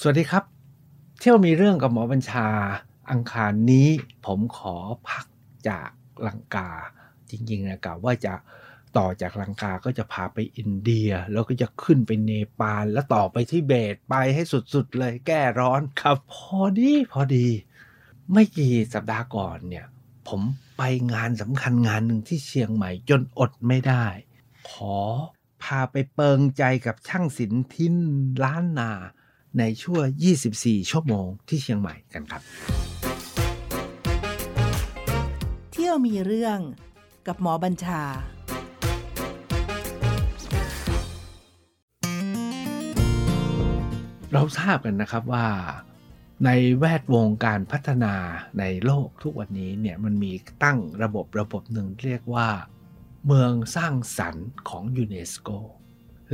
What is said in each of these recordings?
สวัสดีครับ เที่ยวมีเรื่องกับหมอบัญชา อังคารนี้ผมขอพักจากลังกา จริงๆนะกะว่าจะต่อจากลังกาก็จะพาไปอินเดีย แล้วก็จะขึ้นไปเนปาลแล้วต่อไปที่เบตไปให้สุดๆเลยแก้ร้อนครับ พอดีพอดี ไม่กี่สัปดาห์ก่อนเนี่ย ผมไปงานสำคัญงานหนึ่งที่เชียงใหม่จนอดไม่ได้ ขอพาไปเปิงใจกับช่างศิลป์ทิ้นล้านนา ในช่วง 24 ชั่วโมงที่เชียงใหม่กันครับ เที่ยวมีเรื่องกับหมอบัญชาเราทราบกันนะครับว่าในแวดวงการพัฒนาในโลกทุกวันนี้เนี่ยมันมีตั้งระบบระบบหนึ่งเรียกว่า เมืองสร้างสรรค์ของยูเนสโก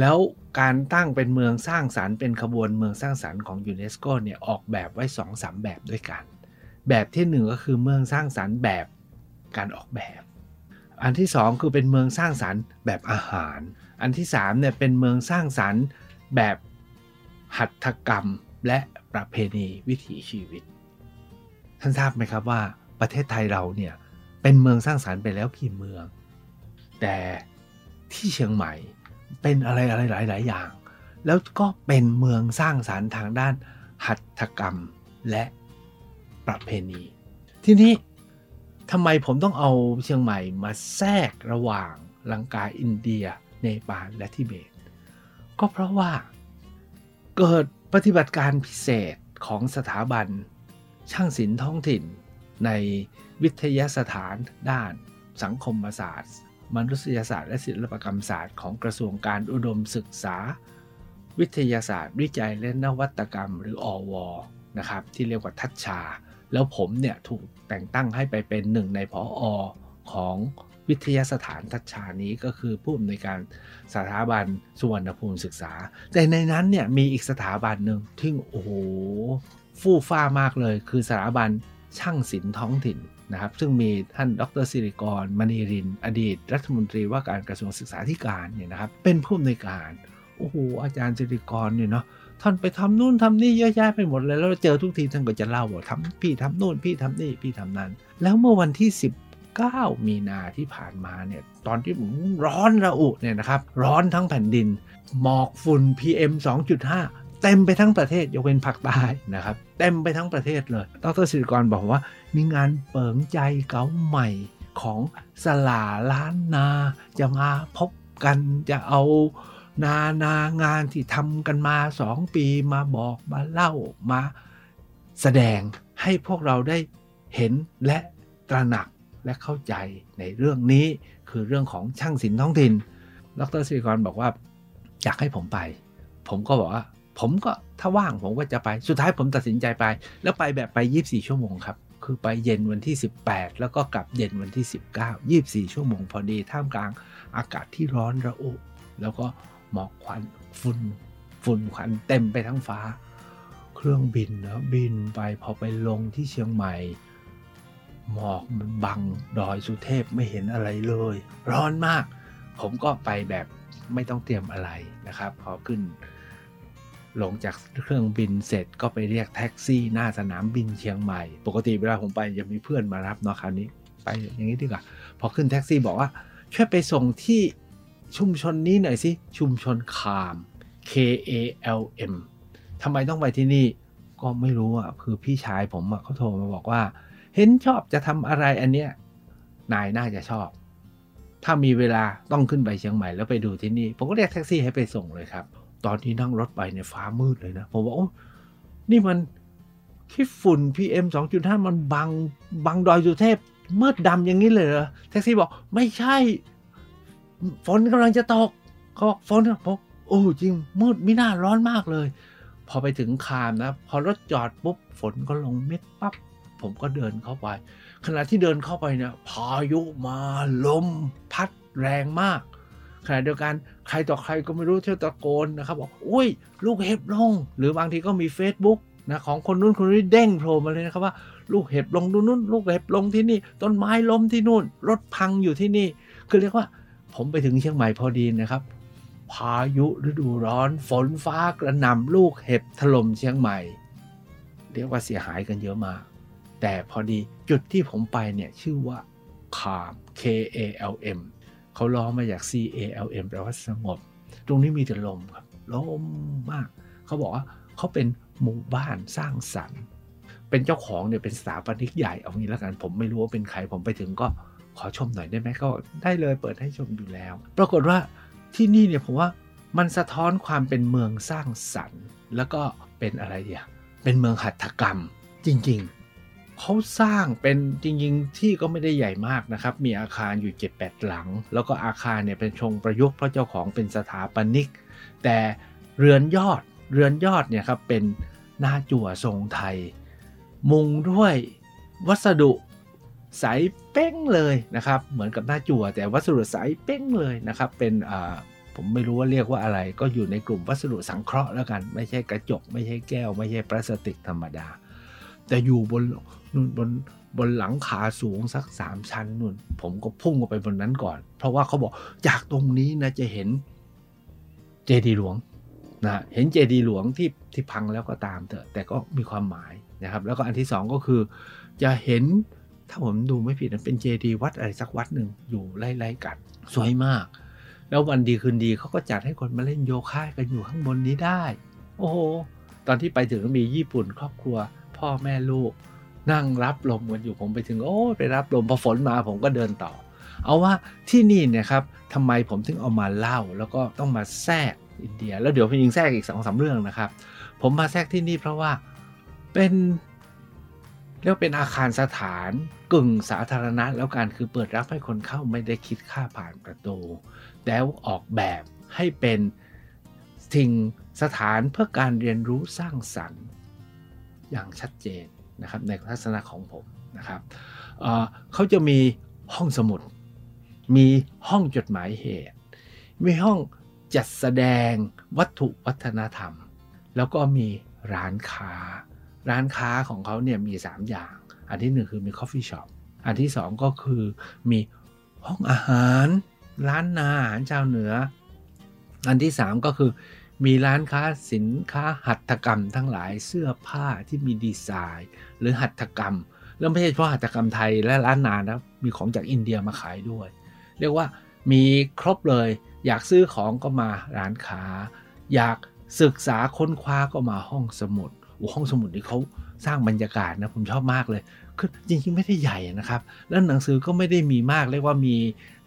แล้วการตั้งเป็นเมืองสร้างสรรค์เป็นขบวนเมืองสร้างสรรค์ของยูเนสโกเนี่ยออกแบบไว้2อสแบบด้วยกัน แบบที่หนึ่งก็คือเมืองสร้างสรรค์แบบการออกแบบ อันที่สองคือเป็นเมืองสร้างสรรค์แบบอาหาร อันที่สามเนี่ยเป็นเมืองสร้างสรรค์แบบหัตถกรรมและประเพณีวิถีชีวิต ท่านทราบไหมครับว่าประเทศไทยเราเนี่ยเป็นเมืองสร้างสรรค์ไปแล้วกี่เมือง แต่ที่เชียงใหม่ เป็นอะไรอะไรหลาย ๆ อย่าง แล้วก็เป็นเมืองสร้างสรรค์ทางด้านหัตถกรรมและประเพณี ทีนี้ทำไมผมต้องเอาเชียงใหม่มาแทรกระหว่างลังกาอินเดีย เนปาลและทิเบต ก็เพราะว่าเกิดปฏิบัติการพิเศษของสถาบัน ช่างศิลป์ท้องถิ่น ในวิทยาสถานด้านสังคมศาสตร์ มนุษยศาสตร์และศิลปกรรมศาสตร์ของกระทรวงการอุดมศึกษา วิทยาศาสตร์ วิจัยและนวัตกรรม หรืออวนะครับที่เรียกว่าทัชชา แล้วผมเนี่ยถูกแต่งตั้งให้ไปเป็นหนึ่งในพออของวิทยาสถานทัชชานี้ก็คือผู้อำนวยการสถาบันสุวรรณภูมิศึกษา แต่ในนั้นเนี่ยมีอีกสถาบันหนึ่งที่โอ้โห ฟู่ฟ้ามากเลย คือสถาบันช่างศิลป์ท้องถิ่น นะครับซึ่งมีท่านดรสิริกรมณีริน อดีต รัฐมนตรีว่าการกระทรวงศึกษาธิการเนี่ยนะครับเป็นผู้อำนวยการโอ้โหอาจารย์สิริกรเนี่ยเนาะท่านไปทำนู่นทำนี่เยอะแยะไปหมดเลยแล้วเจอทุกทีท่านก็จะเล่าว่าทำพี่ทำนู่นพี่ทำนี่พี่ทำนั้น แล้วเมื่อวันที่ 19 มีนาที่ผ่านมาเนี่ยตอนที่ร้อนระอุเนี่ยนะครับร้อนทั้งแผ่นดิน หมอกฝุ่น PM 2.5 เต็มไปทั้งประเทศยกเว้นภาคใต้นะครับเต็มไปทั้งประเทศเลย ดรสิริกรบอกว่า มีงานเปิงใจเก๋าใหม่ของสลาล้านนา จะมาพบกันจะเอานานางานที่ทำกันมาสองปีมาบอกมาเล่ามาแสดงให้พวกเราได้เห็นและตระหนักและเข้าใจในเรื่องนี้คือเรื่องของช่างศิลป์ท้องถิ่น ดรสิริกรบอกว่าอยากให้ผมไป ผมก็บอกว่า ผมก็ถ้าว่างผมก็จะไปสุดท้ายผมตัดสินใจไป แล้วไปแบบไป 24 ชั่วโมงครับ คือไปเย็นวันที่ 18 แล้วก็กลับเย็นวันที่ 19 24 ชั่วโมงพอดีท่ามกลางอากาศที่ร้อนระอุ แล้วก็หมอกควันฝุ่นฝุ่นควันเต็มไปทั้งฟ้า เครื่องบินนะบินไปพอไปลงที่เชียงใหม่ หมอกมันบังดอยสุเทพไม่เห็นอะไรเลย ร้อนมาก ผมก็ไปแบบไม่ต้องเตรียมอะไรนะครับ พอขึ้น ลงจากเครื่องบินเสร็จก็ไปเรียกแท็กซี่หน้าสนามบินเชียงใหม่ ปกติเวลาผมไปจะมีเพื่อนมารับเนาะคราวนี้ ไปอย่างนี้ดีกว่า พอขึ้นแท็กซี่บอกว่าช่วยไปส่งที่ชุมชนนี้หน่อยสิชุมชนคาม K A L M ทำไมต้องไปที่นี่ก็ไม่รู้อะคือพี่ชายผมเขาโทรมาบอกว่า เห็นชอบจะทำอะไรอันเนี้ยนายน่าจะชอบ ถ้ามีเวลาต้องขึ้นไปเชียงใหม่แล้วไปดูที่นี่ ผมก็เรียกแท็กซี่ให้ไปส่งเลยครับ ตอนที่นั่งรถไปเนี่ยฟ้ามืดเลยนะ ผมว่าโอ้นี่มันขี้ฝุ่น PM 2.5 มันบังบังดอยสุเทพมืดดำอย่างนี้เลยเหรอแท็กซี่บอกไม่ใช่ ฝนกำลังจะตกเขาบอกฝนผมโอ้จริงมืดไม่น่าร้อนมากเลย พอไปถึงคามนะ พอรถจอดปุ๊บฝนก็ลงเม็ดปั๊บผมก็เดินเข้าไป ขณะที่เดินเข้าไปเนี่ยพายุมาลมพัดแรงมาก ขณะเดียวกันใครต่อใครก็ไม่รู้เที่ยวตะโกนนะครับบอกอุ้ย ลูกเห็บลง หรือบางทีก็มี Facebook นะของคนนู้นคนนี้เด้งโผล่มาเลยนะครับว่า ลูกเห็บลงตรงนู้นลูกเห็บลงที่นี่ ต้นไม้ล้มที่นู่น รถพังอยู่ที่นี่ คือเรียกว่า ผมไปถึงเชียงใหม่พอดีนะครับ พายุฤดูร้อน ฝนฟ้ากระหน่ำลูกเห็บถล่มเชียงใหม่ เรียกว่าเสียหายกันเยอะมากแต่พอดีจุดที่ผมไปเนี่ยชื่อว่าคาม K A L M เขาล้อมาจาก C A L M แปลว่าสงบ ตรงนี้มีแต่ลมครับลมมาก เขาบอกว่าเขาเป็นหมู่บ้านสร้างสรรค์ เป็นเจ้าของเนี่ยเป็นสถาปนิกใหญ่เอางี้แล้วกัน ผมไม่รู้ว่าเป็นใครผมไปถึงก็ขอชมหน่อยได้ไหมก็ได้เลยเปิดให้ชมอยู่แล้ว ปรากฏว่าที่นี่เนี่ยผมว่ามันสะท้อนความเป็นเมืองสร้างสรรค์ แล้วก็เป็นอะไรเดียเป็นเมืองหัตถกรรมจริง ๆ เขาสร้างเป็นจริงๆ ที่ก็ไม่ได้ใหญ่มากนะครับ มีอาคารอยู่ 7-8 หลัง แล้วก็อาคารเนี่ยเป็นชงประยุกต์เพราะเจ้าของเป็นสถาปนิก แต่เรือนยอดเรือนยอดเนี่ยครับเป็นหน้าจั่วทรงไทย มุงด้วยวัสดุใสเป้งเลยนะครับ เหมือนกับหน้าจั่วแต่วัสดุใสเป้งเลยนะครับ เป็นผมไม่รู้ว่าเรียกว่าอะไร ก็อยู่ในกลุ่มวัสดุสังเคราะห์แล้วกัน ไม่ใช่กระจก ไม่ใช่แก้ว ไม่ใช่พลาสติกธรรมดา แต่อยู่บน นู่นบนบนหลังคาสูงสักสามชั้นนู่น ผมก็พุ่งไปบนนั้นก่อน เพราะว่าเขาบอกจากตรงนี้นะจะเห็นเจดีหลวงนะเห็นเจดีหลวงที่ที่พังแล้วก็ตามเถอะ แต่ก็มีความหมายนะครับ แล้วก็อันที่สองก็คือ จะเห็นถ้าผมดูไม่ผิดนะเป็นเจดีวัดอะไรสักวัดหนึ่งอยู่ไล่ๆกัน สวยมาก แล้ววันดีคืนดีเขาก็จัดให้คนมาเล่นโยคะกันอยู่ข้างบนนี้ได้ โอ้โห ตอนที่ไปถึงมีญี่ปุ่นครอบครัว พ่อแม่ลูก นั่งรับลมกันอยู่ผมไปถึงโอ้ไปรับลมพอฝนมาผมก็เดินต่อ เอาว่าที่นี่เนี่ยครับทำไมผมถึงเอามาเล่า แล้วก็ต้องมาแทรกอินเดีย แล้วเดี๋ยวพี่ยิงแทรกอีกสองสาเรื่องนะครับ ผมมาแทรกที่นี่เพราะว่าเป็นเรียกเป็นอาคารสถานกึ่งสาธารณะ แล้วกันคือเปิดรับให้คนเข้าไม่ได้คิดค่าผ่านประตู แล้วออกแบบให้เป็นสิ่งสถานเพื่อการเรียนรู้สร้างสรรค์ อย่างชัดเจน นะครับในทัศนะของผมนะครับเขาจะมีห้องสมุด มีห้องจดหมายเหตุ มีห้องจัดแสดงวัตถุวัฒนธรรม แล้วก็มีร้านค้า ร้านค้าของเขาเนี่ยมี 3 อย่าง อันที่ 1 คือมี coffee shopอันที่ 2 ก็คือมีห้องอาหาร ร้านนาอาหารชาวเหนือ อันที่ 3 ก็คือ มีร้านค้าสินค้าหัตถกรรมทั้งหลายเสื้อผ้าที่มีดีไซน์ หรือหัตถกรรม แล้วไม่ใช่เฉพาะหัตถกรรมไทยและร้านนานะมีของจากอินเดียมาขายด้วย เรียกว่ามีครบเลย อยากซื้อของก็มาร้านค้า อยากศึกษาค้นคว้าก็มาห้องสมุดโอ้ห้องสมุดนี่เขาสร้างบรรยากาศนะผมชอบมากเลยคือจริงๆไม่ได้ใหญ่นะครับ แล้วหนังสือก็ไม่ได้มีมากเรียกว่ามี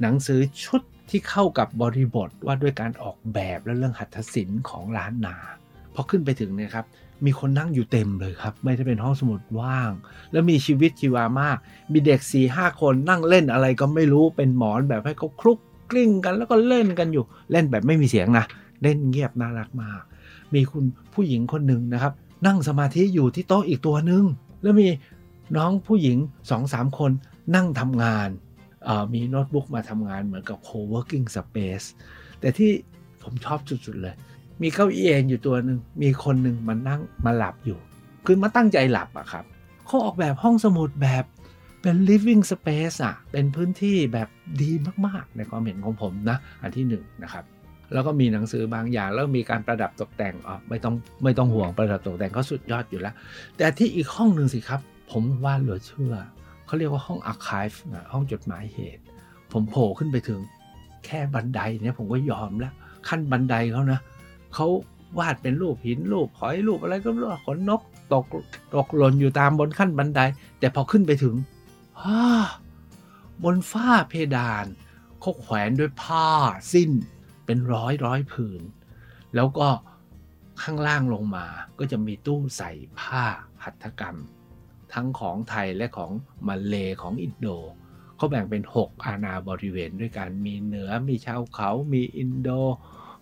หนังสือชุด ที่เข้ากับบริบทว่าด้วยการออกแบบและเรื่องหัตถศิลป์ของร้านนาพอขึ้นไปถึงเนี่ยครับมีคนนั่งอยู่เต็มเลยครับ ไม่ได้เป็นห้องสมุดว่าง แล้วมีชีวิตชีวามาก มีเด็ก4ี่ห้าคนนั่งเล่นอะไรก็ไม่รู้เป็นหมอนแบบให้เขาคลุกกลิ้งกัน แล้วก็เล่นกันอยู่ เล่นแบบไม่มีเสียงนะเล่นเงียบน่ารักมาก มีคุณผู้หญิงคนหนึ่งนะครับ นั่งสมาธิอยู่ที่โต๊ะอีกตัวหนึ่งแล้วมีน้องผู้หญิง2องสามคนนั่งทำงาน มีโน้ตบุ๊กมาทำงานเหมือนกับ co-working space แต่ที่ผมชอบสุดๆเลย มีเก้าอี้เองอยู่ตัวหนึ่งมีคนหนึ่งมานั่งมาหลับอยู่ คือมาตั้งใจหลับอะครับเขาออกแบบห้องสมุดแบบเป็น living space อะเป็นพื้นที่แบบดีมากๆ ในความเห็นของผมนะ อันที่1นนะครับ แล้วก็มีหนังสือบางอย่าง แล้วมีการประดับตกแต่งอ๋อไม่ต้องไม่ต้องห่วงประดับตกแต่งก็สุดยอดอยู่แล้ว แต่ที่อีกห้องหนึ่งสิครับ ผมว่าเหลือเชื่อ เขาเรียกว่าห้องอาร์คีฟห้องจดหมายเหตุ ผมโผล่ขึ้นไปถึงแค่บันไดเนี่ยผมก็ยอมแล้ว ขั้นบันไดเขานะเขาวาดเป็นรูปหินรูปหอยรูปอะไรก็ไม่รู้ขนนกตกตกหล่นอยู่ตามบนขั้นบันได แต่พอขึ้นไปถึงบนฝ้าเพดานเขาแขวนด้วยผ้าสิ้นเป็นร้อยร้อยผืน แล้วก็ข้างล่างลงมาก็จะมีตู้ใส่ผ้าหัตถกรรม ทั้งของไทยและของมาเลของอินโดเขาแบ่งเป็น 6 อาณาบริเวณด้วยกันมีเหนือมีชาวเขา มีอินโด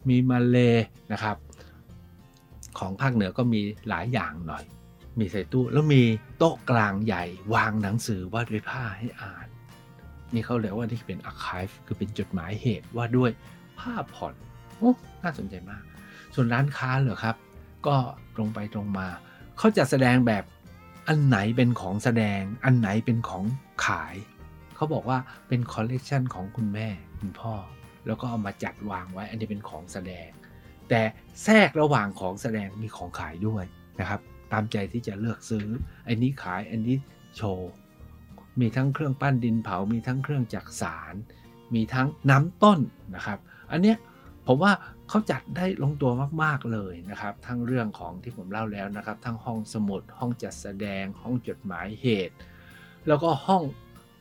มีมาเลนะครับ ของภาคเหนือก็มีหลายอย่างหน่อย มีใส่ตู้แล้วมีโต๊ะกลางใหญ่ วางหนังสือวาดด้วยผ้าให้อ่าน นี่เขาเรียกว่านี่เป็นอาร์คีฟคือเป็นจดหมายเหตุว่าด้วยผ้าผ่อนโอ้น่าสนใจมาก ส่วนร้านค้าเหรอครับ ก็ตรงไปตรงมาเขาจะแสดงแบบ อันไหนเป็นของแสดง อันไหนเป็นของขาย เขาบอกว่าเป็นคอลเลกชันของคุณแม่คุณพ่อ แล้วก็เอามาจัดวางไว้ อันนี้เป็นของแสดง แต่แทรกระหว่างของแสดงมีของขายด้วยนะครับ ตามใจที่จะเลือกซื้อ อันนี้ขาย อันนี้โชว์ มีทั้งเครื่องปั้นดินเผา มีทั้งเครื่องจักสาร มีทั้งน้ำต้นนะครับ อันเนี้ยผมว่า เขาจัดได้ลงตัวมาก ๆ เลยนะครับ ทั้งเรื่องของที่ผมเล่าแล้วนะครับ ทั้งห้องสมุด ห้องจัดแสดง ห้องจดหมายเหตุ แล้วก็ห้อง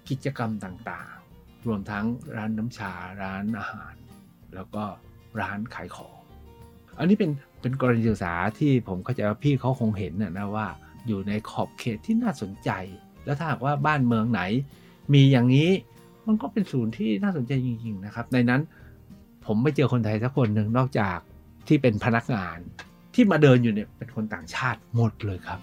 กิจกรรมต่างๆ รวมทั้งร้านน้ำชา ร้านอาหาร แล้วก็ร้านขายของ อันนี้เป็นเป็นกรณีศึกษาที่ผมเข้าใจว่าพี่เขาคงเห็นนะนะว่า อยู่ในขอบเขตที่น่าสนใจ แล้วถ้าหากว่าบ้านเมืองไหน มีอย่างนี้มันก็เป็นศูนย์ที่น่าสนใจจริงๆนะครับ ในนั้น ผมไม่เจอคนไทยสักคนหนึ่งนอกจากที่เป็นพนักงานที่มาเดินอยู่เนี่ยเป็นคนต่างชาติหมดเลยครับ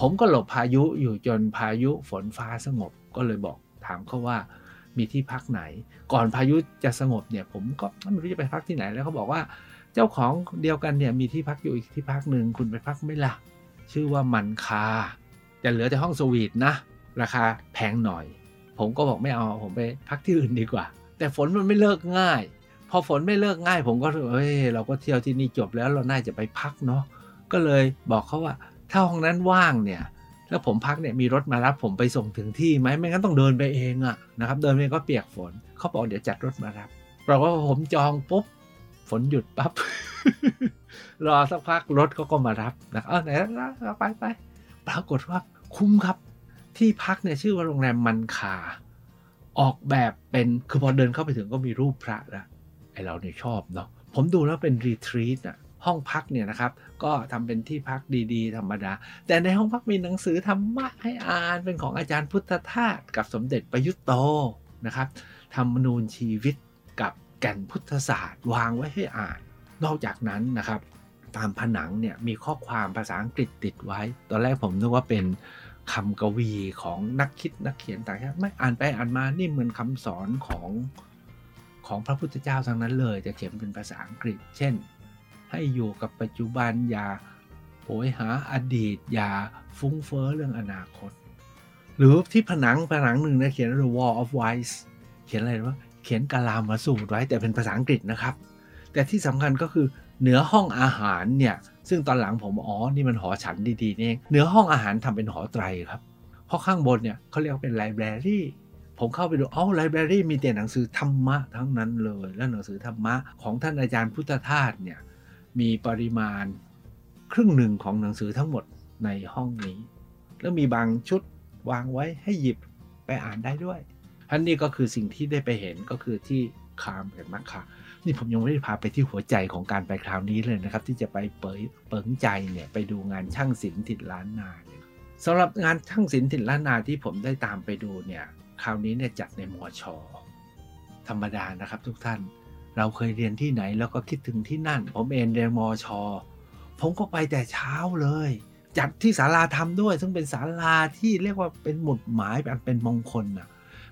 ผมก็หลบพายุอยู่จนพายุฝนฟ้าสงบก็เลยบอกถามเขาว่ามีที่พักไหน ก่อนพายุจะสงบเนี่ย ผมก็ไม่รู้จะไปพักที่ไหนแล้วเขาบอกว่าเจ้าของเดียวกันเนี่ยมีที่พักอยู่อีกที่พักหนึ่งคุณไปพักไม่ล่ะชื่อว่ามันคาจะเหลือแต่ห้องสวีทนะ ราคาแพงหน่อย ผมก็บอกไม่เอาผมไปพักที่อื่นดีกว่า แต่ฝนมันไม่เลิกง่าย พอฝนไม่เลิกง่าย ผมก็เอ้ยเราก็เที่ยวที่นี่จบแล้วเราน่าจะไปพักเนาะก็เลยบอกเขาว่า ถ้าห้องนั้นว่างเนี่ยแล้วผมพักเนี่ยมีรถมารับผมไปส่งถึงที่ไหมไม่งั้นต้องเดินไปเองอะนะครับเดินไปก็เปียกฝนเขาบอกเดี๋ยวจัดรถมารับปรากฏว่าผมจองปุ๊บฝนหยุดปับ๊บรอสักพักรถเขาก็มารับนะเออไหนเราไปไปปรากฏว่าคุ้มครับ ที่พักเนี่ยชื่อว่าโรงแรมมันคา ออกแบบเป็นคือพอเดินเข้าไปถึงก็มีรูปพระแล้วไอเราเนี่ยชอบเนาะผมดูแล้วเป็นรีทรีตอะห้องพักเนี่ยนะครับ ก็ทำเป็นที่พักดีๆ ธรรมดา แต่ในห้องพักมีหนังสือธรรมะให้อ่านเป็นของอาจารย์พุทธทาสกับสมเด็จประยุทธ์โตนะครับธรรมนูญชีวิตกับแก่นพุทธศาสตร์ วางไว้ให้อ่าน นอกจากนั้นนะครับ ตามผนังเนี่ยมีข้อความภาษาอังกฤษติดไว้ ตอนแรกผมนึกว่าเป็น คำกวีของนักคิดนักเขียนต่างชาติไม่อ่านไปอ่านมานี่เหมือนคำสอนของของพระพุทธเจ้าทั้งนั้นเลยจะเขียนเป็นภาษาอังกฤษ เช่น ให้อยู่กับปัจจุบันอย่าโหยหาอดีต อย่าฟุ้งเฟ้อเรื่องอนาคต หรือที่ผนังผนังหนึ่งนะเขียน The Wall of Wise เขียนอะไรว่าเขียนกาลามาสูตรไว้แต่เป็นภาษาอังกฤษนะครับ แต่ที่สำคัญก็คือ เหนือห้องอาหารเนี่ยซึ่งตอนหลังผมอ๋อนี่มันหอฉันดีๆนี่เองเหนือห้องอาหารทำเป็นหอไตรครับ เพราะข้างบนเนี่ยเขาเรียกเป็นไลบรารีผมเข้าไปดูอ๋อไลบรารีมีแต่หนังสือธรรมะทั้งนั้นเลย และหนังสือธรรมะของท่านอาจารย์พุทธทาสเนี่ยมีปริมาณครึ่งหนึ่งของหนังสือทั้งหมดในห้องนี้ แล้วมีบางชุดวางไว้ให้หยิบไปอ่านได้ด้วยอันนี้ก็คือสิ่งที่ได้ไปเห็นก็คือที่คามกับมัคคา นี่ผมยังไม่ได้พาไปที่หัวใจของการไปคราวนี้เลยนะครับ ที่จะไปเปิดเปิงใจเนี่ยไปดูงานช่างศิลป์ติดล้านนาสำหรับงานช่างศิลป์ติดล้านนาที่ผมได้ตามไปดูเนี่ยคราวนี้เนี่ยจัดในมอชอธรรมดานะครับทุกท่านเราเคยเรียนที่ไหนแล้วก็คิดถึงที่นั่น ผมเองเรียนมอชอผมก็ไปแต่เช้าเลย จัดที่ศาลาธรรมด้วย ซึ่งเป็นศาลาที่เรียกว่าเป็นหมุดหมายแบบเป็นมงคลนะ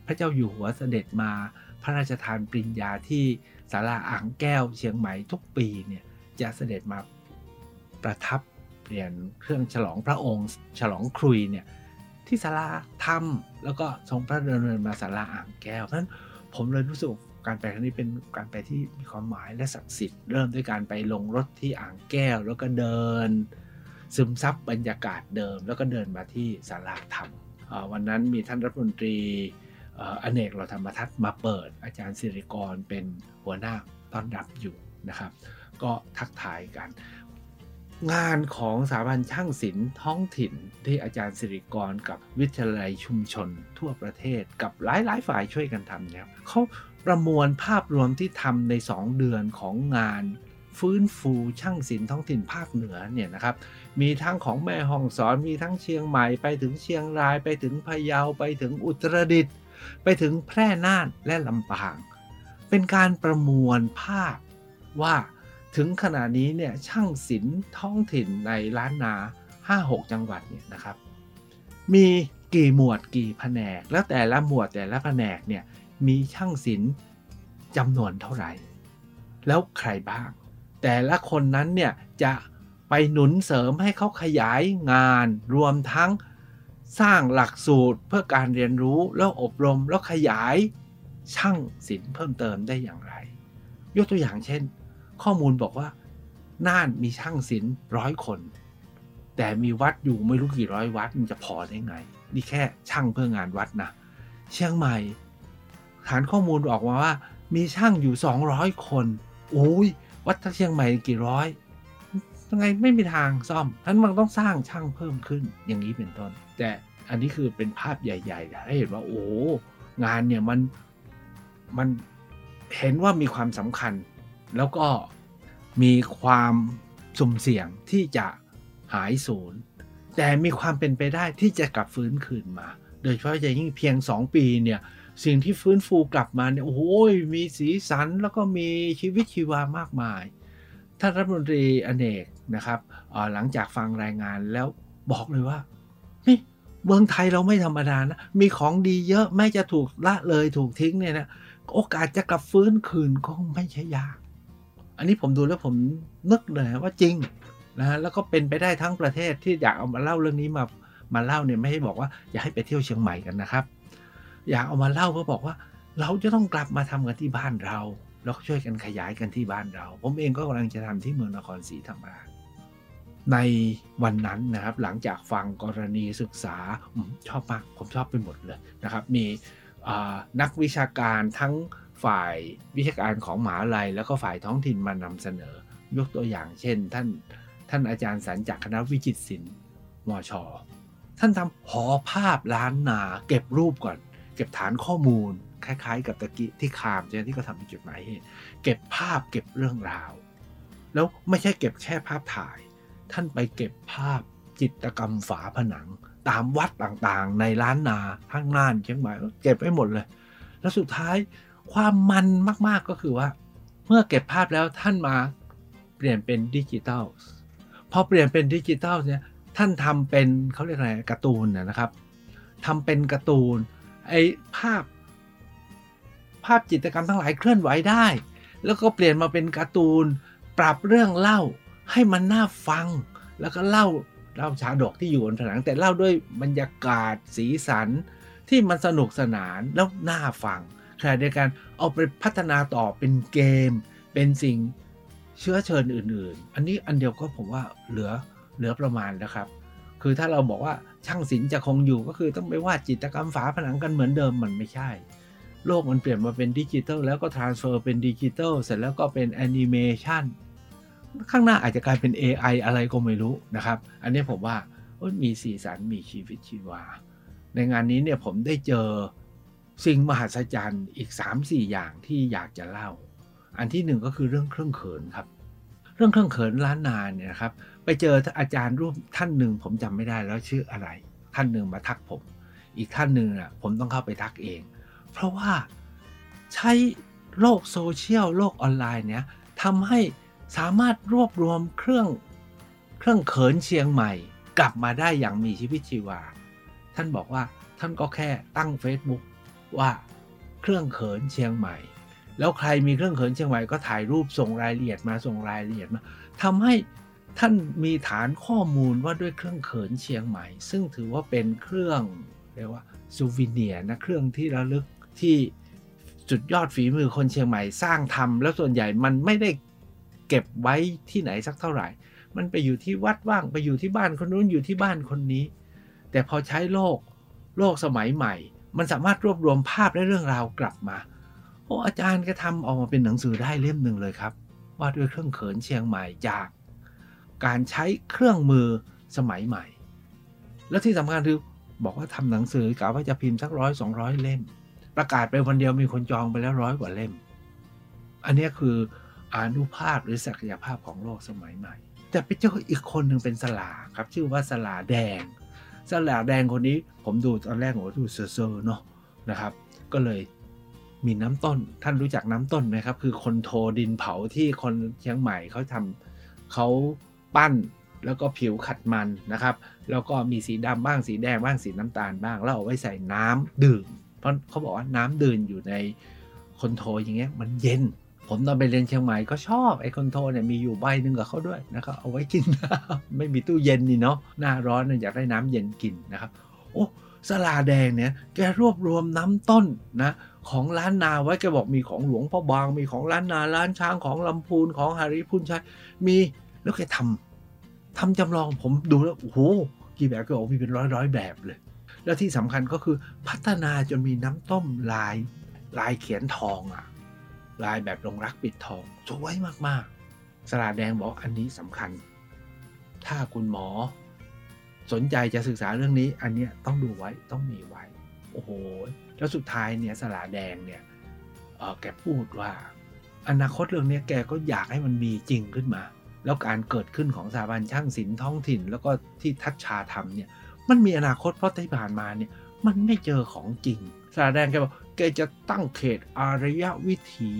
พระเจ้าอยู่หัวเสด็จมา พระราชทานปริญญาที่ศาลาอ่างแก้วเชียงใหม่ทุกปีเนี่ยจะเสด็จมาประทับเปลี่ยนเครื่องฉลองพระองค์ ฉลองครุยเนี่ยที่ศาลาธรรมแล้วก็ทรงพระดำเนินมาศาลาอ่างแก้วเพราะฉะนั้นผมเลยรู้สึกการไปครั้งนี้เป็นการไปที่มีความหมายและศักดิ์สิทธิ์เริ่มด้วยการไปลงรถที่อ่างแก้ว แล้วก็เดิน ซึมซับบรรยากาศเดิม แล้วก็เดินมาที่ศาลาธรรมวันนั้นมีท่านรัฐมนตรี อเนกเราธรรมทัศน์มาเปิด อาจารย์สิริกรเป็นหัวหน้าต้อนรับอยู่นะครับ ก็ทักทายกัน งานของสถาบันช่างศิลป์ท้องถิ่นที่อาจารย์สิริกรกับวิทยาลัยชุมชนทั่วประเทศกับหลายๆฝ่ายช่วยกันทำเนี่ยเขาประมวลภาพรวมที่ทำใน 2 เดือนของงานฟื้นฟูช่างศิลป์ท้องถิ่นภาคเหนือเนี่ยนะครับ มีทั้งของแม่ห้องสอน มีทั้งเชียงใหม่ ไปถึงเชียงราย ไปถึงพะเยา ไปถึงอุตรดิตถ์ ไปถึงแพร่น่านและลำปาง เป็นการประมวลภาพว่าถึงขณะนี้เนี่ยช่างศิลป์ท้องถิ่นในล้านนา 5-6 จังหวัดเนี่ยนะครับ มีกี่หมวดกี่แผนก แล้วแต่ละหมวดแต่ละแผนกเนี่ยมีช่างศิลป์จำนวนเท่าไหร่ แล้วใครบ้าง แต่ละคนนั้นเนี่ยจะไปหนุนเสริมให้เขาขยายงาน รวมทั้ง สร้างหลักสูตรเพื่อการเรียนรู้แล้วอบรมแล้วขยายช่างศิลป์เพิ่มเติมได้อย่างไร ยกตัวอย่างเช่น ข้อมูลบอกว่า น่านมีช่างศิลป์ร้อยคน แต่มีวัดอยู่ไม่รู้กี่ร้อยวัดมันจะพอได้ไง นี่แค่ช่างเพื่องานวัดนะ เชียงใหม่ ฐานข้อมูลออกมาว่า มีช่างอยู่ 200 คนโอ้ยวัดทั้งเชียงใหม่กี่ร้อย ยังไงไม่มีทางซ่อมท่านมันต้องสร้างช่างเพิ่มขึ้นอย่างนี้เป็นต้น แต่อันนี้คือเป็นภาพใหญ่ๆให้เห็นว่าโอ้งานเนี่ยมันมันเห็นว่ามีความสำคัญ แล้วก็มีความสุ่มเสี่ยงที่จะหายสูญแต่มีความเป็นไปได้ที่จะกลับฟื้นคืนมา โดยเฉพาะอย่างยิ่งเพียง 2 ปีเนี่ยสิ่งที่ฟื้นฟูกลับมาเนี่ยโอ้โหมีสีสันแล้วก็มีชีวิตชีวามากมาย ท่านรัฐมนตรีอเนก นะครับหลังจากฟังรายงานแล้วบอกเลยว่านี่เมืองไทยเราไม่ธรรมดานะ มีของดีเยอะแม้จะถูกละเลยถูกทิ้งเนี่ยนะโอกาสจะกลับฟื้นคืนก็ไม่ใช่ยากอันนี้ผมดูแล้วผมนึกเลยว่าจริงนะฮะแล้วก็เป็นไปได้ทั้งประเทศที่อยากเอามาเล่าเรื่องนี้มามาเล่าเนี่ยไม่ให้บอกว่าอย่าให้ไปเที่ยวเชียงใหม่กันนะครับ อยากเอามาเล่าเพื่อบอกว่า เราจะต้องกลับมาทำกันที่บ้านเรา แล้วช่วยกันขยายกันที่บ้านเรา ผมเองก็กำลังจะทำที่เมืองนครศรีธรรมราช ในวันนั้นนะครับหลังจากฟังกรณีศึกษาชอบมากผมชอบไปหมดเลยนะครับ มีนักวิชาการทั้งฝ่ายวิชาการของหมหาลัย แล้วก็ฝ่ายท้องถิ่นมานำเสนอ ยกตัวอย่างเช่น ท่านท่านอาจารย์สันจากคณะวิจิตรศิลป์มช ท่านทำหอภาพล้านนา เก็บรูปก่อน เก็บฐานข้อมูล คล้าย ๆ กับตะกี้ที่คามใช่ไหมที่เขาทำเป็นจุดหมายเหตุเก็บภาพเก็บเรื่องราว แล้วไม่ใช่เก็บแค่ภาพถ่าย ท่านไปเก็บภาพจิตรกรรมฝาผนัง ตามวัดต่างๆ ในล้านนาทั้งน่านเชียงใหม่เก็บไว้หมดเลย แล้วสุดท้ายความมันมากๆก็คือว่า เมื่อเก็บภาพแล้วท่านมาเปลี่ยนเป็นดิจิตอลพอเปลี่ยนเป็นดิจิตอลเนี่ยท่านทำเป็นเขาเรียกอะไรการ์ตูนนะครับทำเป็นการ์ตูนไอ้ภาพ ภาพจิตรกรรมทั้งหลายเคลื่อนไหวได้ แล้วก็เปลี่ยนมาเป็นการ์ตูน ปรับเรื่องเล่า ให้มันน่าฟัง แล้วก็เล่าเล่าชาดกที่อยู่บนผนังแต่เล่าด้วยบรรยากาศสีสันที่มันสนุกสนานแล้วน่าฟังขณะเดียวกันเอาไปพัฒนาต่อเป็นเกม เป็นสิ่งเชื้อเชิญอื่น ๆ อันนี้อันเดียวก็ผมว่าเหลือเหลือประมาณแล้วครับ คือถ้าเราบอกว่าช่างศิลป์จะคงอยู่ก็คือต้องไปวาดจิตรกรรมฝาผนังกันเหมือนเดิมมันไม่ใช่ โลกมันเปลี่ยนมาเป็นดิจิตอลแล้วก็ transfer เป็นดิจิตอลเสร็จแล้วก็เป็นแอนิเมชัน ข้างหน้าอาจจะกลายเป็น AI อะไรก็ไม่รู้นะครับ อันนี้ผมว่ามีสีสันมีชีวิตชีวา ในงานนี้เนี่ยผมได้เจอสิ่งมหัศจรรย์อีก 3-4 อย่างที่อยากจะเล่า อันที่หนึ่งก็คือเรื่องเครื่องเขินครับ เรื่องเครื่องเขินล้านนานเนี่ยนะครับ ไปเจออาจารย์รูปท่านหนึ่งผมจำไม่ได้แล้วชื่ออะไร ท่านหนึ่งมาทักผม อีกท่านหนึ่งอะผมต้องเข้าไปทักเอง เพราะว่าใช้โลกโซเชียลโลกออนไลน์เนี้ยทำให้ สามารถรวบรวมเครื่องเครื่องเขินเชียงใหม่ กลับมาได้อย่างมีชีวิตชีวา ท่านบอกว่าท่านก็แค่ตั้ง Facebook ว่าเครื่องเขินเชียงใหม่ แล้วใครมีเครื่องเขินเชียงใหม่ก็ถ่ายรูปส่งรายละเอียดมาส่งรายละเอียดมาทำให้ท่านมีฐานข้อมูลว่าด้วยเครื่องเขินเชียงใหม่ ซึ่งถือว่าเป็นเครื่องเรียกว่าซูวิเนียนะเครื่องที่ระลึกที่จุดยอดฝีมือคนเชียงใหม่สร้างทำแล้วส่วนใหญ่มันไม่ได้ เก็บไว้ที่ไหนสักเท่าไหร่ มันไปอยู่ที่วัดว่างไปอยู่ที่บ้านคนนู้นอยู่ที่บ้านคนนี้ แต่พอใช้โลกโลกสมัยใหม่ มันสามารถรวบรวมภาพและเรื่องราวกลับมา โอ้อาจารย์ก็ทำออกมาเป็นหนังสือได้เล่มหนึ่งเลยครับว่าด้วยเครื่องเขินเชียงใหม่จาก การใช้เครื่องมือสมัยใหม่ แล้วที่สำคัญคือบอกว่าทำหนังสือกะว่าจะพิมพ์สักร้อยสองร้อยเล่ม ประกาศไปวันเดียวมีคนจองไปแล้วร้อยกว่าเล่ม อันนี้คือ อนุภาพหรือศักยภาพของโลกสมัยใหม่ แต่ไปเจออีกคนหนึ่งเป็นสลาครับ ชื่อว่าสลาแดง สลาแดงคนนี้ผมดูตอนแรกผมดูเซอร์เนาะนะครับ ก็เลยมีน้ำต้น ท่านรู้จักน้ำต้นไหมครับ คือคนโทดินเผาที่คนเชียงใหม่เขาทำเขาปั้นแล้วก็ผิวขัดมันนะครับ แล้วก็มีสีดำบ้างสีแดงบ้างสีน้ำตาลบ้าง แล้วเอาไว้ใส่น้ำดื่ม เพราะเขาบอกว่าน้ำดื่นอยู่ในคอนโทรอย่างเงี้ยมันเย็น ผมตอนไปเรียนเชียงใหม่ก็ชอบไอ้คอนโทรเนี่ยมีอยู่ใบหนึ่งกับเขาด้วยนะครับเอาไว้กินไม่มีตู้เย็นนี่เนาะหน้าร้อนอยากได้น้ำเย็นกินนะครับโอ้สลาแดงเนี่ยแกรวบรวมน้ำต้นนะของล้านนาไว้แกบอกมีของหลวงพ่อบาง มีของล้านนาล้านช้างของลำพูนของฮาริพุนชัยมีแล้วแกทำทำจำลองผมดูแล้วโอ้โหกี่แบบก็บอกมีเป็นร้อยร้อยแบบเลย แล้วที่สำคัญก็คือพัฒนาจนมีน้ำต้มลายลายเขียนทองอะ ลายแบบลงรักปิดทองสวยมากๆ สลาแดงบอกอันนี้สำคัญ ถ้าคุณหมอ สนใจจะศึกษาเรื่องนี้ อันเนี้ยต้องดูไว้ต้องมีไว้ โอ้โห แล้วสุดท้ายเนี่ยสลาแดงเนี่ยเออแกพูดว่า อนาคตเรื่องนี้แกก็อยากให้มันมีจริงขึ้นมา แล้วการเกิดขึ้นของสถาบันช่างศิลป์ท้องถิ่น แล้วก็ที่ทัชชาทำเนี่ยมันมีอนาคตเพราะที่ผ่านมาเนี่ยมันไม่เจอของจริง สาแดงแกบอกแกจะตั้งเขตอารยวิถี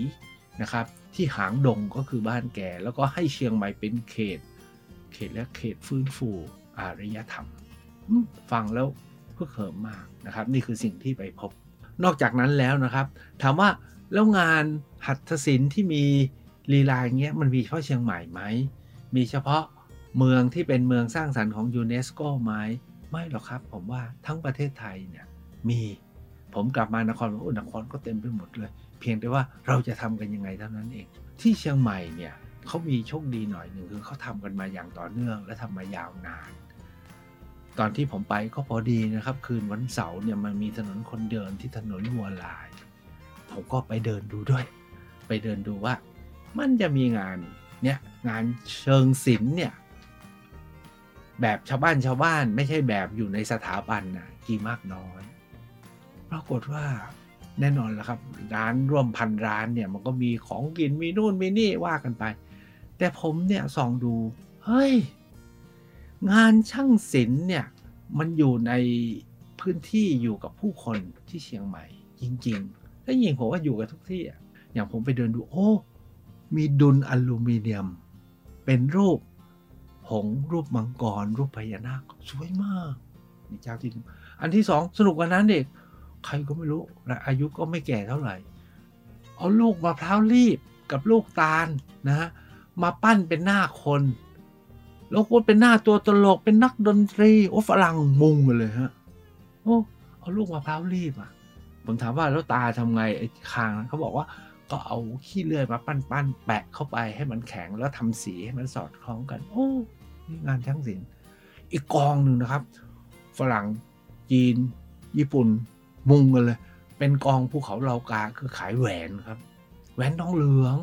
นะครับ ที่หางดงก็คือบ้านแก แล้วก็ให้เชียงใหม่เป็นเขต เขตและเขตฟื้นฟูอารยธรรมอืมฟังแล้วเพื่อเขิมมากนะครับ นี่คือสิ่งที่ไปพบ นอกจากนั้นแล้วนะครับ ถามว่าแล้วงานหัตถศิลป์ที่มีลีลาอย่างเงี้ยมันมีเฉพาะเชียงใหม่ไหม มีเฉพาะเมืองที่เป็นเมืองสร้างสรรค์ของยูเนสโกไหมไม่หรอกครับ ผมว่าทั้งประเทศไทยเนี่ยมี ผมกลับมานครโอ้นครก็เต็มไปหมดเลย เพียงแต่ว่าเราจะทำกันยังไงเท่านั้นเอง ที่เชียงใหม่เนี่ยเขามีโชคดีหน่อยหนึ่งคือเขาทำกันมาอย่างต่อเนื่องและทำมายาวนาน ตอนที่ผมไปก็พอดีนะครับ คืนวันเสาร์เนี่ยมันมีถนนคนเดินที่ถนนวัวลาย ผมก็ไปเดินดูด้วย ไปเดินดูว่า มันจะมีงานเนี่ยงานเชิงศิลป์เนี่ยแบบชาวบ้านชาวบ้านไม่ใช่แบบอยู่ในสถาบันนะกี่มากน้อย ปรากฏว่าแน่นอนแล้วครับ ร้านร่วมพันร้านเนี่ยมันก็มีของกินมีนู่นมีนี่ว่ากันไป แต่ผมเนี่ยส่องดู เฮ้ย งานช่างศิลป์เนี่ย มันอยู่ในพื้นที่อยู่กับผู้คนที่เชียงใหม่ จริงๆและยิงผมว่าอยู่กับทุกที่อย่างผมไปเดินดูโอ้ มีดุลอลูมิเนียม เป็นรูปหงรูปมังกร รูปพญานาคสวยมากนี่เจ้าที่อันที่สองสนุกกว่านั้นเด็ก ใครก็ไม่รู้และอายุก็ไม่แก่เท่าไหร่ เอาลูกมะพร้าวรีบกับลูกตาลนะฮะมาปั้นเป็นหน้าคนแล้วก็เป็นหน้าตัวตลกเป็นนักดนตรีโอ้ฝรั่งมุงกันเลยฮะโอ้เอาลูกมะพร้าวรีบอะผมถามว่าแล้วตาทำไงไอ้คางเขาบอกว่าก็เอาขี้เลื่อยมาปั้นปั้นๆแปะเข้าไปให้มันแข็งแล้วทำสีให้มันสอดคล้องกัน โอ้นี่งานช่างศิลป์อีกกองหนึ่งนะครับ ฝรั่งจีน ญี่ปุ่น มุงกันเลย เป็นกองภูเขาเหลากาคือขายแหวนครับ แหวนทองเหลือง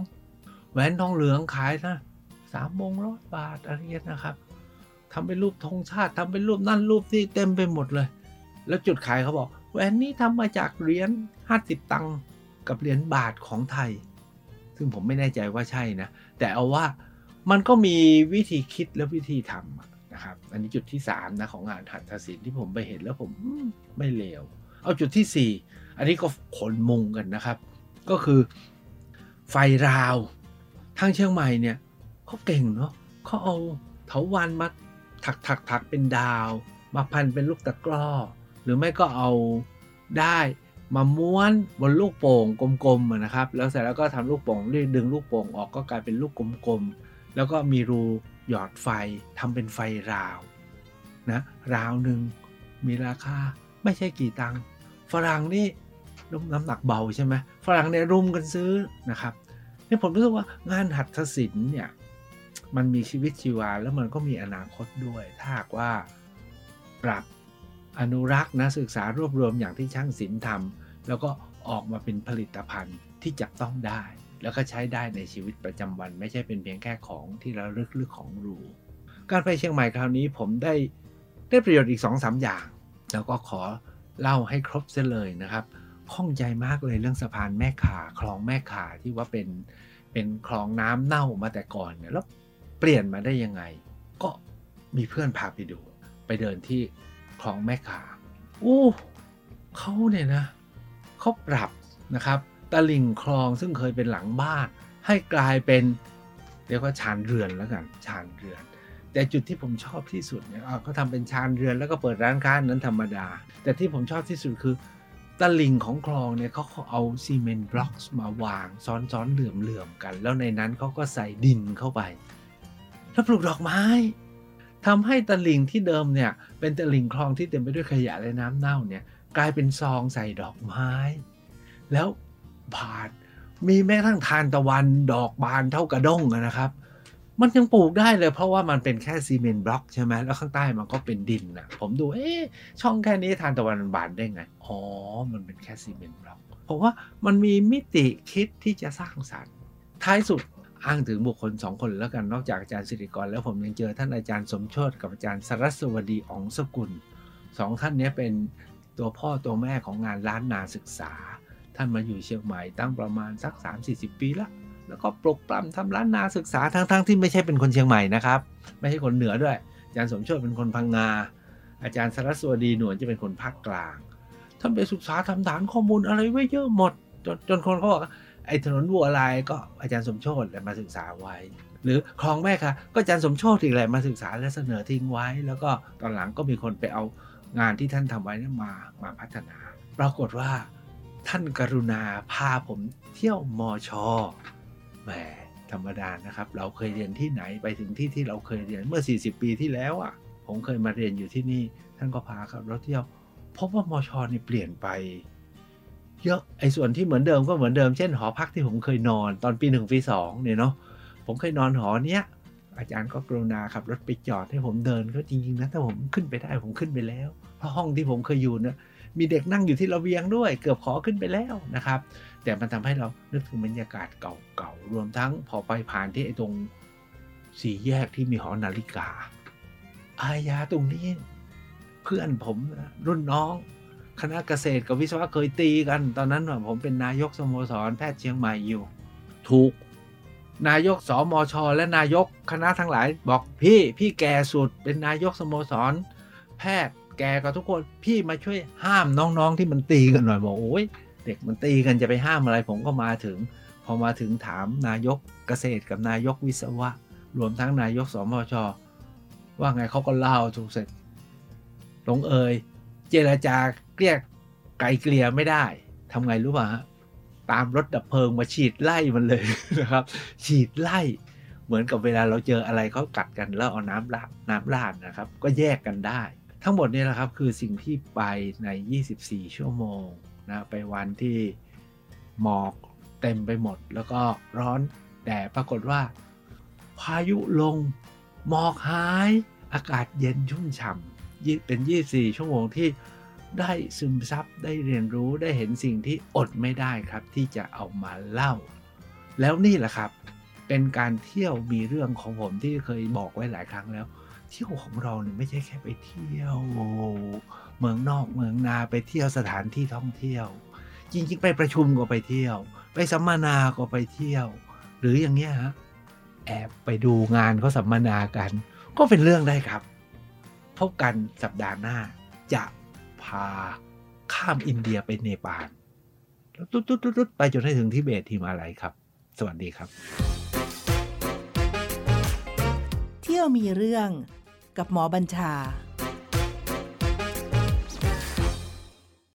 แหวนทองเหลืองขายนะสามมงร้อยบาทอะไรเงี้ยนะครับทำเป็นรูปธงชาติทำเป็นรูปนั่นรูปนี่เต็มไปหมดเลย แล้วจุดขายเขาบอกแหวนนี้ทำมาจากเหรียญห้าสิบตังค์กับเหรียญบาทของไทย ซึ่งผมไม่แน่ใจว่าใช่นะ แต่เอาว่ามันก็มีวิธีคิดและวิธีทำนะครับ อันนี้จุดที่ 3 นะ ของงานหัตถศิลป์ที่ผมไปเห็นแล้วผมไม่เลว เอาจุดที่ 4 อันนี้ก็ขนมุงกันนะครับ ก็คือไฟราวทางเชียงใหม่เนี่ยเขาเก่งเนาะเขาเอาเถาวันมาถักถักถักเป็นดาว มาพันเป็นลูกตะกร้อ หรือไม่ก็เอาได้มาม้วนบนลูกโป่งกลมๆนะครับ แล้วเสร็จแล้วก็ทำลูกโป่งดึงลูกโป่งออกก็กลายเป็นลูกกลมๆ แล้วก็มีรูหยอดไฟทำเป็นไฟราวนะราวหนึ่งมีราคาไม่ใช่กี่ตังค์ ฝรั่งนี่น้ำหนักเบาใช่ไหมฝรั่งเนี่ยรุมกันซื้อนะครับนี่ผมรู้สึกว่างานหัตถศิลป์เนี่ยมันมีชีวิตชีวาแล้วมันก็มีอนาคตด้วย ถ้าหากว่าปรับอนุรักษ์นะศึกษารวบรวมอย่างที่ช่างศิลป์ทำแล้วก็ออกมาเป็นผลิตภัณฑ์ที่จับต้องได้ แล้วก็ใช้ได้ในชีวิตประจำวัน ไม่ใช่เป็นเพียงแค่ของที่ระลึกหรือของหรู การไปเชียงใหม่คราวนี้ผมได้ได้ประโยชน์อีก2อสอย่าง แล้วก็ขอ เล่าให้ครบเสียเลยนะครับข้องใจมากเลยเรื่องสะพานแม่ขาคลองแม่ขาที่ว่าเป็นเป็นคลองน้ำเน่ามาแต่ก่อนเนี่ยแล้วเปลี่ยนมาได้ยังไง ก็มีเพื่อนพาไปดู ไปเดินที่คลองแม่ขาอู้เขาเนี่ยนะเขาปรับนะครับตลิ่งคลองซึ่งเคยเป็นหลังบ้าน ให้กลายเป็นเรียกว่าชานเรือนแล้วกันชานเรือน แต่จุดที่ผมชอบที่สุดเนี่ยเขาทำเป็นชานเรือนแล้วก็เปิดร้านค้านั้นธรรมดา แต่ที่ผมชอบที่สุดคือตะลิ่งของคลองเนี่ยเขาเอาซีเมนต์บล็อกมาวางซ้อนๆเหลื่อมๆกัน แล้วในนั้นเขาก็ใส่ดินเข้าไป แล้วปลูกดอกไม้ทำให้ตะลิ่งที่เดิมเนี่ยเป็นตะลิ่งคลองที่เต็มไปด้วยขยะและน้ำเน่าเนี่ยกลายเป็นซองใส่ดอกไม้ แล้วบานมีแม้ทั้งทานตะวันดอกบานเท่ากระด้งนะครับ มันยังปลูกได้เลย เพราะว่ามันเป็นแค่ซีเมนต์บล็อกใช่ไหมแล้วข้างใต้มันก็เป็นดินนะผมดูเอ๊ะช่องแค่นี้ทานตะวันบานได้ไง อ๋อ มันเป็นแค่ซีเมนต์บล็อกผมว่ามันมีมิติคิดที่จะสร้างสรรค์ ท้ายสุดอ้างถึงบุคคลสองคนแล้วกันนอกจากอาจารย์สิริกรแล้วผมยังเจอท่านอาจารย์สมโชตกับอาจารย์สรัสวดีอองสกุลสองท่านนี้เป็นตัวพ่อตัวแม่ของงานล้านนาศึกษา ท่านมาอยู่เชียงใหม่ตั้งประมาณสัก 3-40 ปีละ แล้วก็ปลุกปล้ำทำล้านนาศึกษาทั้งๆทที่ไม่ใช่เป็นคนเชียงใหม่นะครับ ไม่ใช่คนเหนือด้วย อาจารย์สมโชตเป็นคนพังงา อาจารย์สรัสวดีหนวลจะเป็นคนภาคกลางท่านไปศึกษาทำฐานข้อมูลอะไรไว้เยอะหมด จนจนคนเขาบอกไอ้ถนนบัวลายก็อาจารย์สมโชตแหละมาศึกษาไว้ หรือคลองแม่ค่ะ ก็อาจารย์สมโชตอีกแหละมาศึกษาและเสนอทิ้งไว้ แล้วก็ตอนหลังก็มีคนไปเอางานที่ท่านทำไว้นั้นมามาพัฒนา ปรากฏว่าท่านกรุณาพาผมเที่ยวมอชอ แหมธรรมดานะครับ เราเคยเรียนที่ไหนไปถึงที่ที่เราเคยเรียนเมื่อ 40 ปีที่แล้วอะ ผมเคยมาเรียนอยู่ที่นี่ ท่านก็พาขับรถเที่ยวพบว่ามอชอนี่เปลี่ยนไป เยอะไอ้ส่วนที่เหมือนเดิมก็เหมือนเดิมเช่นหอพักที่ผมเคยนอนตอนปีหนึ่งปีสองเนี่ยเนาะผมเคยนอนหอเนี้ยอาจารย์ก็กรุณาขับรถไปจอดให้ผมเดินก็จริงๆนะถ้าผมขึ้นไปได้ผมขึ้นไปแล้วเพราะห้องที่ผมเคยอยู่เนี่ยมีเด็กนั่งอยู่ที่ระเบียงด้วย เกือบขอขึ้นไปแล้วนะครับ แต่มันทำให้เรานึกถึงบรรยากาศเก่าๆ รวมทั้งพอไปผ่านที่ไอ้ตรงสี่แยกที่มีหอนาฬิกา อายาตรงนี้ เพื่อนผมรุ่นน้อง คณะเกษตรกับวิศวะเคยตีกัน ตอนนั้นผมเป็นนายกสโมสรแพทย์เชียงใหม่อยู่ ถูกนายกสมช และนายกคณะทั้งหลายบอกพี่พี่แก่สุดเป็นนายกสโมสร แพทย์แก่กับทุกคนพี่มาช่วยห้ามน้องๆที่มันตีกันหน่อยบอกโอ้ย เด็กมันตีกันจะไปห้ามอะไรผมก็มาถึง พอมาถึงถามนายกเกษตรกับนายกวิศวะ รวมทั้งนายกสมชว่าไงเขาก็เล่าถูกเสร็จลงเอยเจรจาเกลี้ยไกลเกลี่ยไม่ได้ทำไงรู้ป่ะฮะตามรถดับเพลิงมาฉีดไล่มันเลยนะครับ ฉีดไล่ เหมือนกับเวลาเราเจออะไรเขากัดกันแล้วเอาน้ำราดน้ำราดนะครับ ก็แยกกันได้ ทั้งหมดนี้แหละครับคือสิ่งที่ไปใน 24 ชั่วโมง นะไปวันที่หมอกเต็มไปหมด แล้วก็ร้อนแต่ปรากฏว่า พายุลง หมอกหาย อากาศเย็นชุ่มฉ่ำเป็น 24 ชั่วโมงที่ได้ซึมซับได้เรียนรู้ได้เห็นสิ่งที่อดไม่ได้ครับ ที่จะเอามาเล่า แล้วนี่แหละครับ เป็นการเที่ยวมีเรื่องของผมที่เคยบอกไว้หลายครั้งแล้ว เที่ยวของเราเนี่ยไม่ใช่แค่ไปเที่ยว เมืองนอกเมืองนาไปเที่ยวสถานที่ท่องเที่ยว จริงๆ ไปประชุมก็ไปเที่ยว ไปสัมมนาก็ไปเที่ยว หรืออย่างเงี้ยฮะแอบไปดูงานเขาสัมมนากัน ก็เป็นเรื่องได้ครับ พบกันสัปดาห์หน้า จะพาข้ามอินเดียไปเนปาลแล้วตุ๊ดๆๆๆไปจนให้ถึงทิเบตทีมาอะไรครับ สวัสดีครับ เที่ยวมีเรื่องกับหมอบัญชา